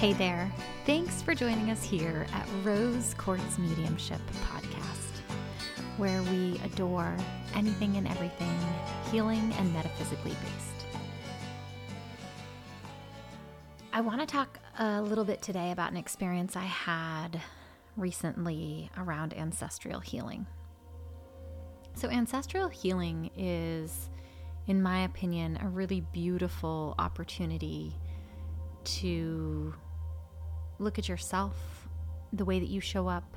Hey there. Thanks for joining us here at Rose Quartz Mediumship Podcast, where we adore anything and everything healing and metaphysically based. I want to talk a little bit today about an experience I had recently around ancestral healing. So, ancestral healing is, in my opinion, a really beautiful opportunity to look at yourself, the way that you show up,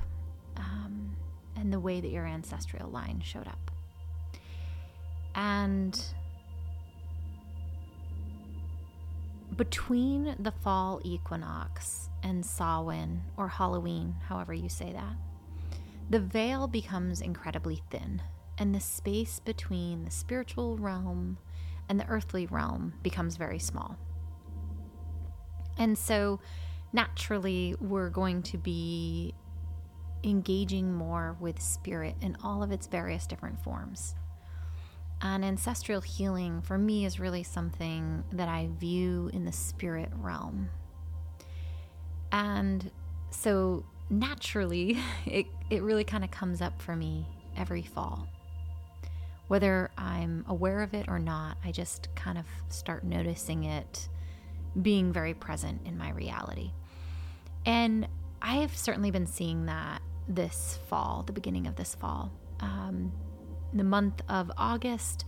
um, and the way that your ancestral line showed up. And between the fall equinox and Samhain, or Halloween, however you say that, the veil becomes incredibly thin, and the space between the spiritual realm and the earthly realm becomes very small. And so naturally we're going to be engaging more with spirit in all of its various different forms. And ancestral healing for me is really something that I view in the spirit realm. And so naturally, it, it really kind of comes up for me every fall. Whether I'm aware of it or not, I just kind of start noticing it being very present in my reality. And I have certainly been seeing that this fall, the beginning of this fall. Um, the month of August,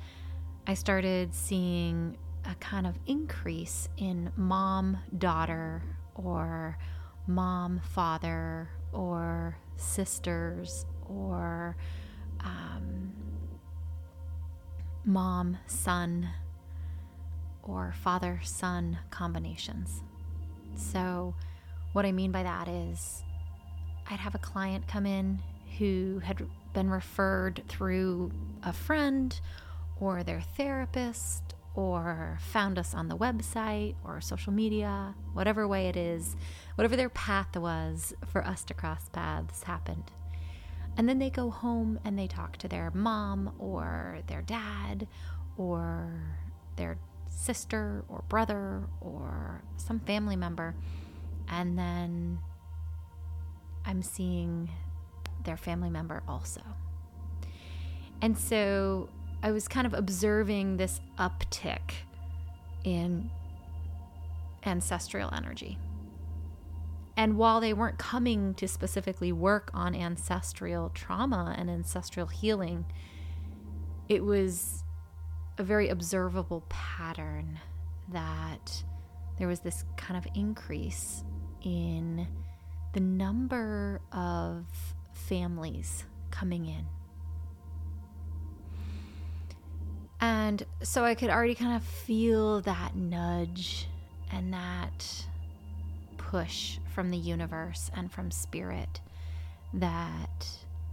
I started seeing a kind of increase in mom daughter or mom father or sisters or um, mom son or father son combinations. So, what I mean by that is, I'd have a client come in who had been referred through a friend or their therapist or found us on the website or social media, whatever way it is, whatever their path was for us to cross paths happened. And then they go home and they talk to their mom or their dad or their sister or brother or some family member and then I'm seeing their family member also. And so I was kind of observing this uptick in ancestral energy. And while they weren't coming to specifically work on ancestral trauma and ancestral healing, it was a very observable pattern that there was this kind of increase in the number of families coming in. And so I could already kind of feel that nudge and that push from the universe and from spirit that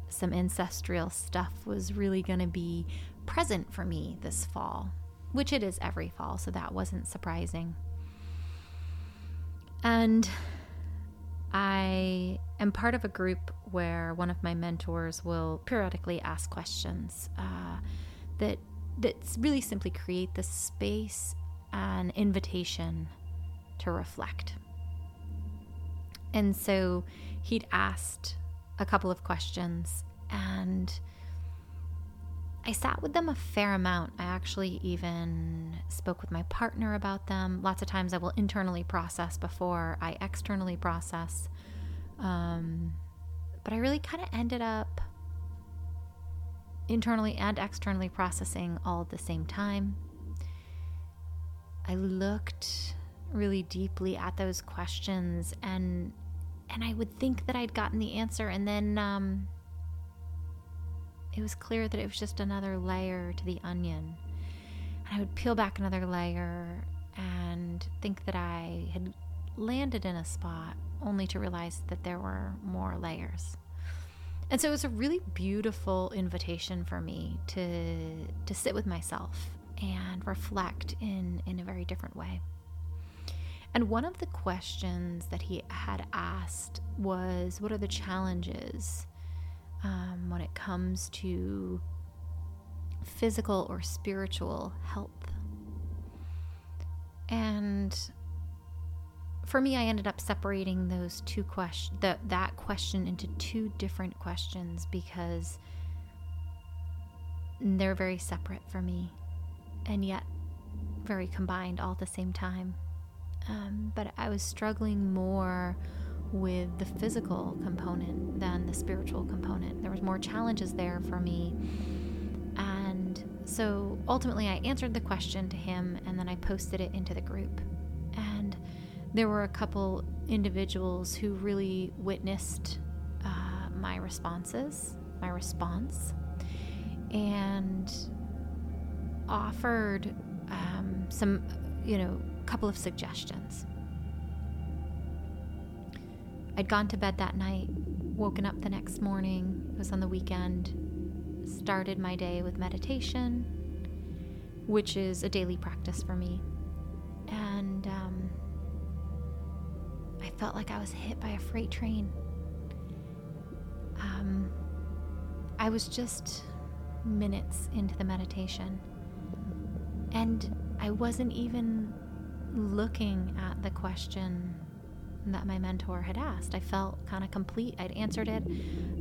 some ancestral stuff was really going to be present for me this fall, which it is every fall, so that wasn't surprising. And I am part of a group where one of my mentors will periodically ask questions uh, that that really simply create the space and invitation to reflect. And so he'd asked a couple of questions and I sat with them a fair amount. I actually even spoke with my partner about them. Lots of times I will internally process before I externally process. Um, but I really kind of ended up internally and externally processing all at the same time. I looked really deeply at those questions and and I would think that I'd gotten the answer and then um, it was clear that it was just another layer to the onion. And I would peel back another layer and think that I had landed in a spot only to realize that there were more layers. And so it was a really beautiful invitation for me to to sit with myself and reflect in in a very different way. And one of the questions that he had asked was what are the challenges um, when it comes to physical or spiritual health. And for me, I ended up separating those two questions, that question into two different questions because they're very separate for me and yet very combined all at the same time. Um, but I was struggling more with the physical component than the spiritual component. There was more challenges there for me. And so ultimately I answered the question to him and then I posted it into the group. And there were a couple individuals who really witnessed uh, my responses, my response, and offered um, some, you know, a couple of suggestions. I'd gone to bed that night, woken up the next morning, it was on the weekend, started my day with meditation, which is a daily practice for me. And um, I felt like I was hit by a freight train. Um, I was just minutes into the meditation, and I wasn't even looking at the question that my mentor had asked. I felt kind of complete. I'd answered it.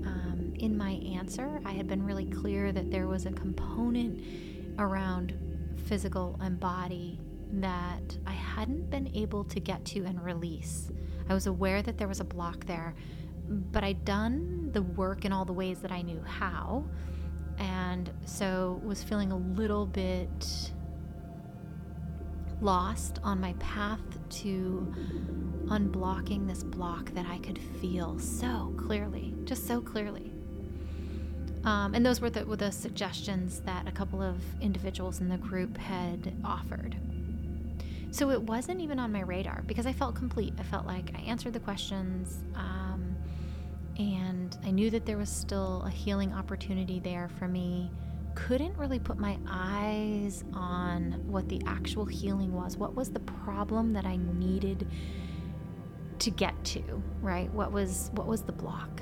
Um, in my answer, I had been really clear that there was a component around physical and body that I hadn't been able to get to and release. I was aware that there was a block there, but I'd done the work in all the ways that I knew how, and so was feeling a little bit lost on my path to unblocking this block that I could feel so clearly, just so clearly. Um, and those were the, were the suggestions that a couple of individuals in the group had offered. So it wasn't even on my radar because I felt complete. I felt like I answered the questions um, and I knew that there was still a healing opportunity there for me. Couldn't really put my eyes on what the actual healing was. What was the problem that I needed to get to, right? What was what was the block?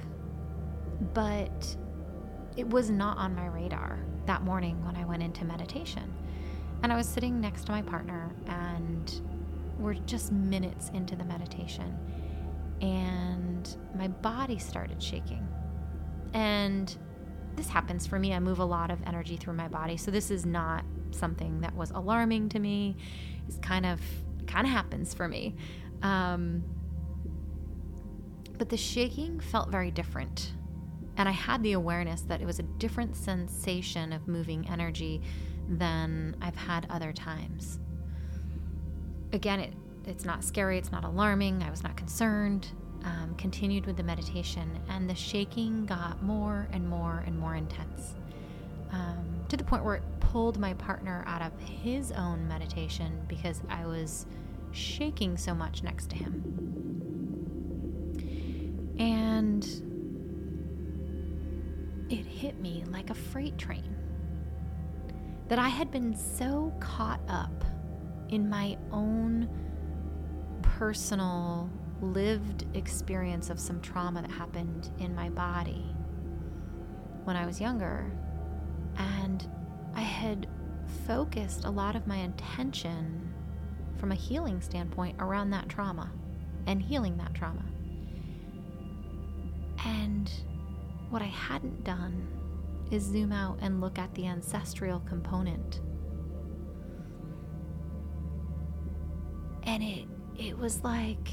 But it was not on my radar that morning when I went into meditation. And I was sitting next to my partner and we're just minutes into the meditation and my body started shaking. And this happens for me. I move a lot of energy through my body. So this is not something that was alarming to me. It's kind of kind of happens for me. Um, but the shaking felt very different. And I had the awareness that it was a different sensation of moving energy than I've had other times. Again, it, it's not scary, it's not alarming, I was not concerned. Um, continued with the meditation, and the shaking got more and more and more intense um, to the point where it pulled my partner out of his own meditation because I was shaking so much next to him. And it hit me like a freight train that I had been so caught up in my own personal lived experience of some trauma that happened in my body when I was younger. And I had focused a lot of my intention from a healing standpoint around that trauma and healing that trauma. And what I hadn't done is zoom out and look at the ancestral component. And it it was like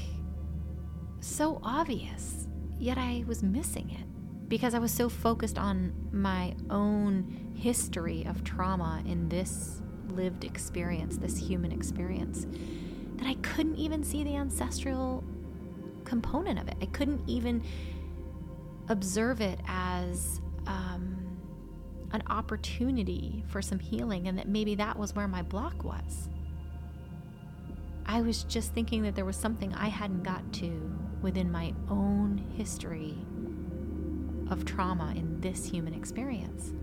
so obvious, yet I was missing it because I was so focused on my own history of trauma in this lived experience, this human experience, that I couldn't even see the ancestral component of it. I couldn't even observe it as um, an opportunity for some healing and that maybe that was where my block was. I was just thinking that there was something I hadn't got to within my own history of trauma in this human experience.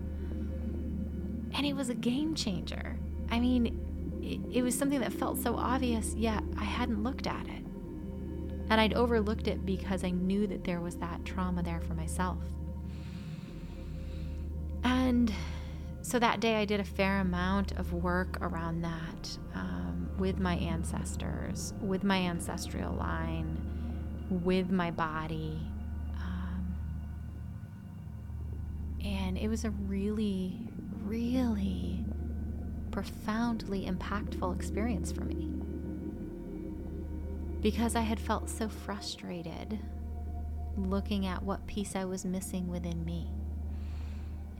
And it was a game changer. I mean, it, it was something that felt so obvious, yet I hadn't looked at it. And I'd overlooked it because I knew that there was that trauma there for myself. And so that day I did a fair amount of work around that um, with my ancestors, with my ancestral line, with my body. Um, and it was a really, really profoundly impactful experience for me. Because I had felt so frustrated looking at what piece I was missing within me.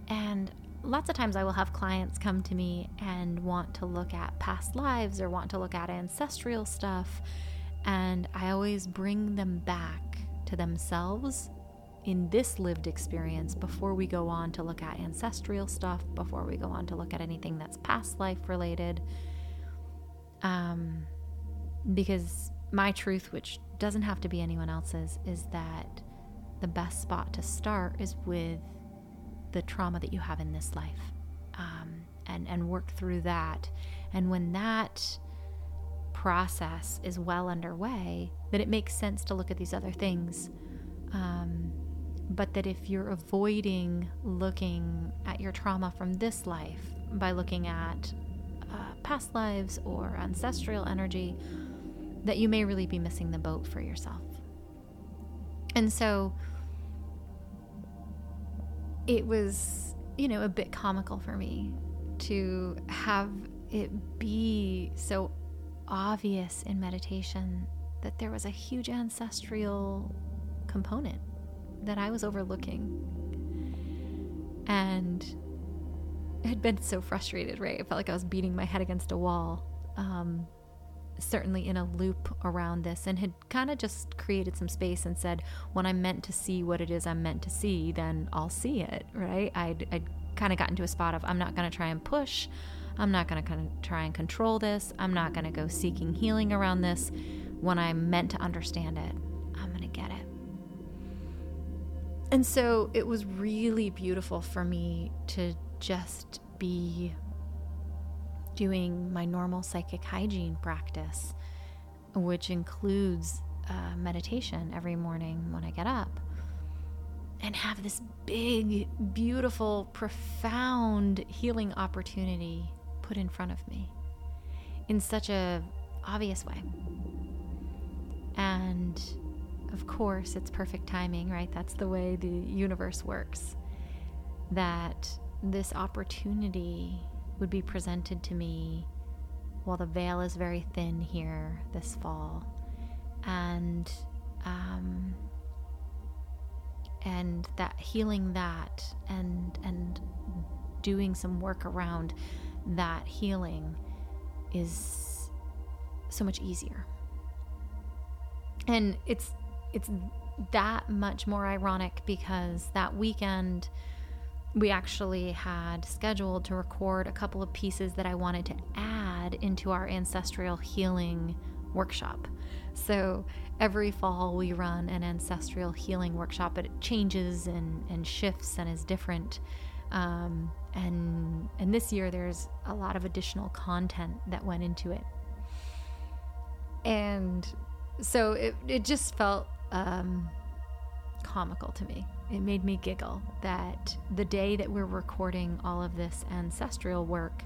And lots of times I will have clients come to me and want to look at past lives or want to look at ancestral stuff. And I always bring them back to themselves in this lived experience before we go on to look at ancestral stuff, before we go on to look at anything that's past life related. Um, because my truth, which doesn't have to be anyone else's, is that the best spot to start is with the trauma that you have in this life um, and, and work through that. And when that process is well underway, that it makes sense to look at these other things. Um, but that if you're avoiding looking at your trauma from this life by looking at uh, past lives or ancestral energy, that you may really be missing the boat for yourself. And so it was, you know, a bit comical for me to have it be so obvious in meditation that there was a huge ancestral component that I was overlooking. And I had been so frustrated, right? I felt like I was beating my head against a wall. Um, certainly in a loop around this and had kind of just created some space and said, when I'm meant to see what it is I'm meant to see, then I'll see it, right? I'd, I'd kind of got into a spot of, I'm not going to try and push. I'm not going to of try and control this. I'm not going to go seeking healing around this. When I'm meant to understand it, I'm going to get it. And so it was really beautiful for me to just be doing my normal psychic hygiene practice, which includes uh, meditation every morning when I get up, and have this big, beautiful, profound healing opportunity put in front of me in such a obvious way. And of course, it's perfect timing, right? That's the way the universe works. That this opportunity would be presented to me while the veil is very thin here this fall. And um, and that healing that and and doing some work around that healing is so much easier. And it's it's that much more ironic because that weekend we actually had scheduled to record a couple of pieces that I wanted to add into our ancestral healing workshop. So every fall we run an ancestral healing workshop, but it changes and, and shifts and is different. Um, and and this year there's a lot of additional content that went into it. And so it, it just felt um, comical to me it made me giggle that the day that we're recording all of this ancestral work,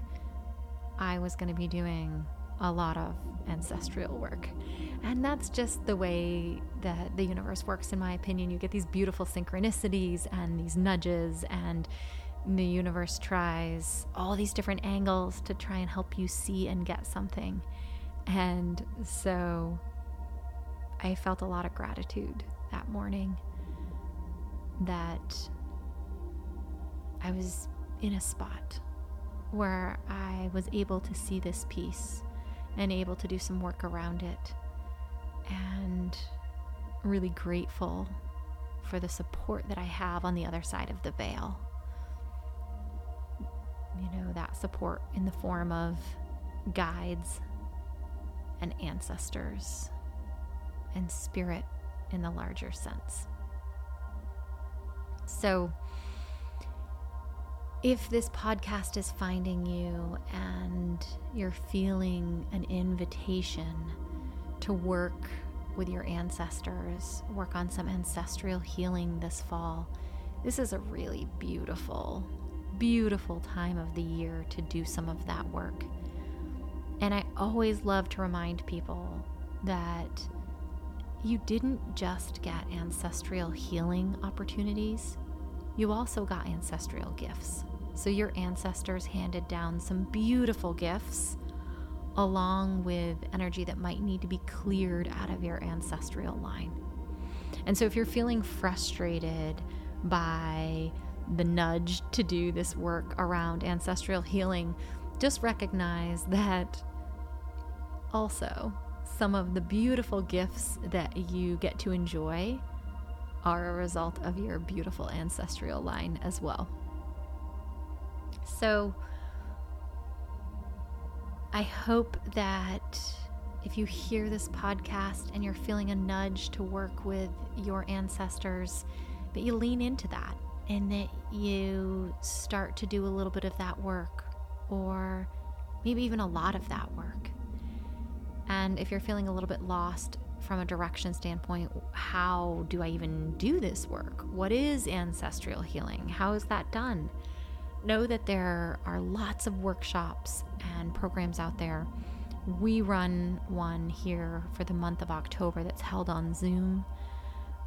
I was going to be doing a lot of ancestral work. And that's just the way that the universe works, in my opinion. You get these beautiful synchronicities and these nudges, and the universe tries all these different angles to try and help you see and get something. And so I felt a lot of gratitude that morning that I was in a spot where I was able to see this piece and able to do some work around it, and really grateful for the support that I have on the other side of the veil. You know, that support in the form of guides and ancestors and spirit in the larger sense. So, if this podcast is finding you and you're feeling an invitation to work with your ancestors, work on some ancestral healing this fall, this is a really beautiful, beautiful time of the year to do some of that work. And I always love to remind people that you didn't just get ancestral healing opportunities, you also got ancestral gifts. So, your ancestors handed down some beautiful gifts along with energy that might need to be cleared out of your ancestral line. And so, if you're feeling frustrated by the nudge to do this work around ancestral healing, just recognize that also some of the beautiful gifts that you get to enjoy are a result of your beautiful ancestral line as well. So, I hope that if you hear this podcast and you're feeling a nudge to work with your ancestors, that you lean into that and that you start to do a little bit of that work or maybe even a lot of that work. And if you're feeling a little bit lost from a direction standpoint, how do I even do this work? What is ancestral healing? How is that done? know that there are lots of workshops and programs out there. We run one here for the month of October that's held on Zoom.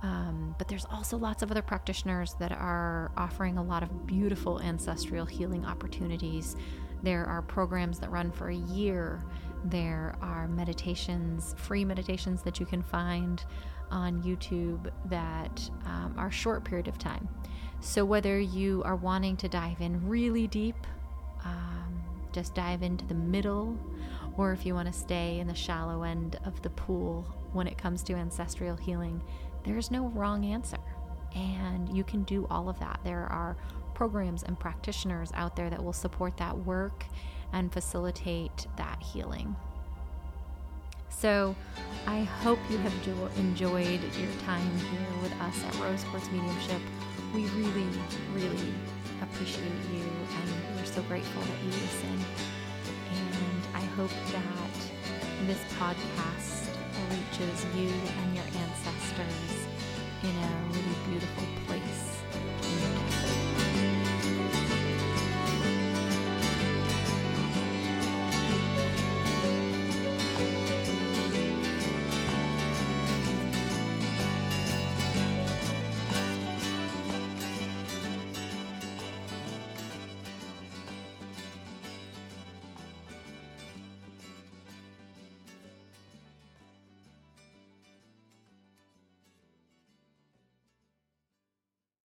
Um, but there's also lots of other practitioners that are offering a lot of beautiful ancestral healing opportunities. There are programs that run for a year. There are meditations, free meditations that you can find on YouTube that um, are short period of time. So, whether you are wanting to dive in really deep, um, just dive into the middle, or if you want to stay in the shallow end of the pool when it comes to ancestral healing, there's no wrong answer. And you can do all of that. There are programs and practitioners out there that will support that work and facilitate that healing. So, I hope you have enjoyed your time here with us at Rose Quartz Mediumship we really, really appreciate you and we're so grateful that you listen. And I hope that this podcast reaches you and your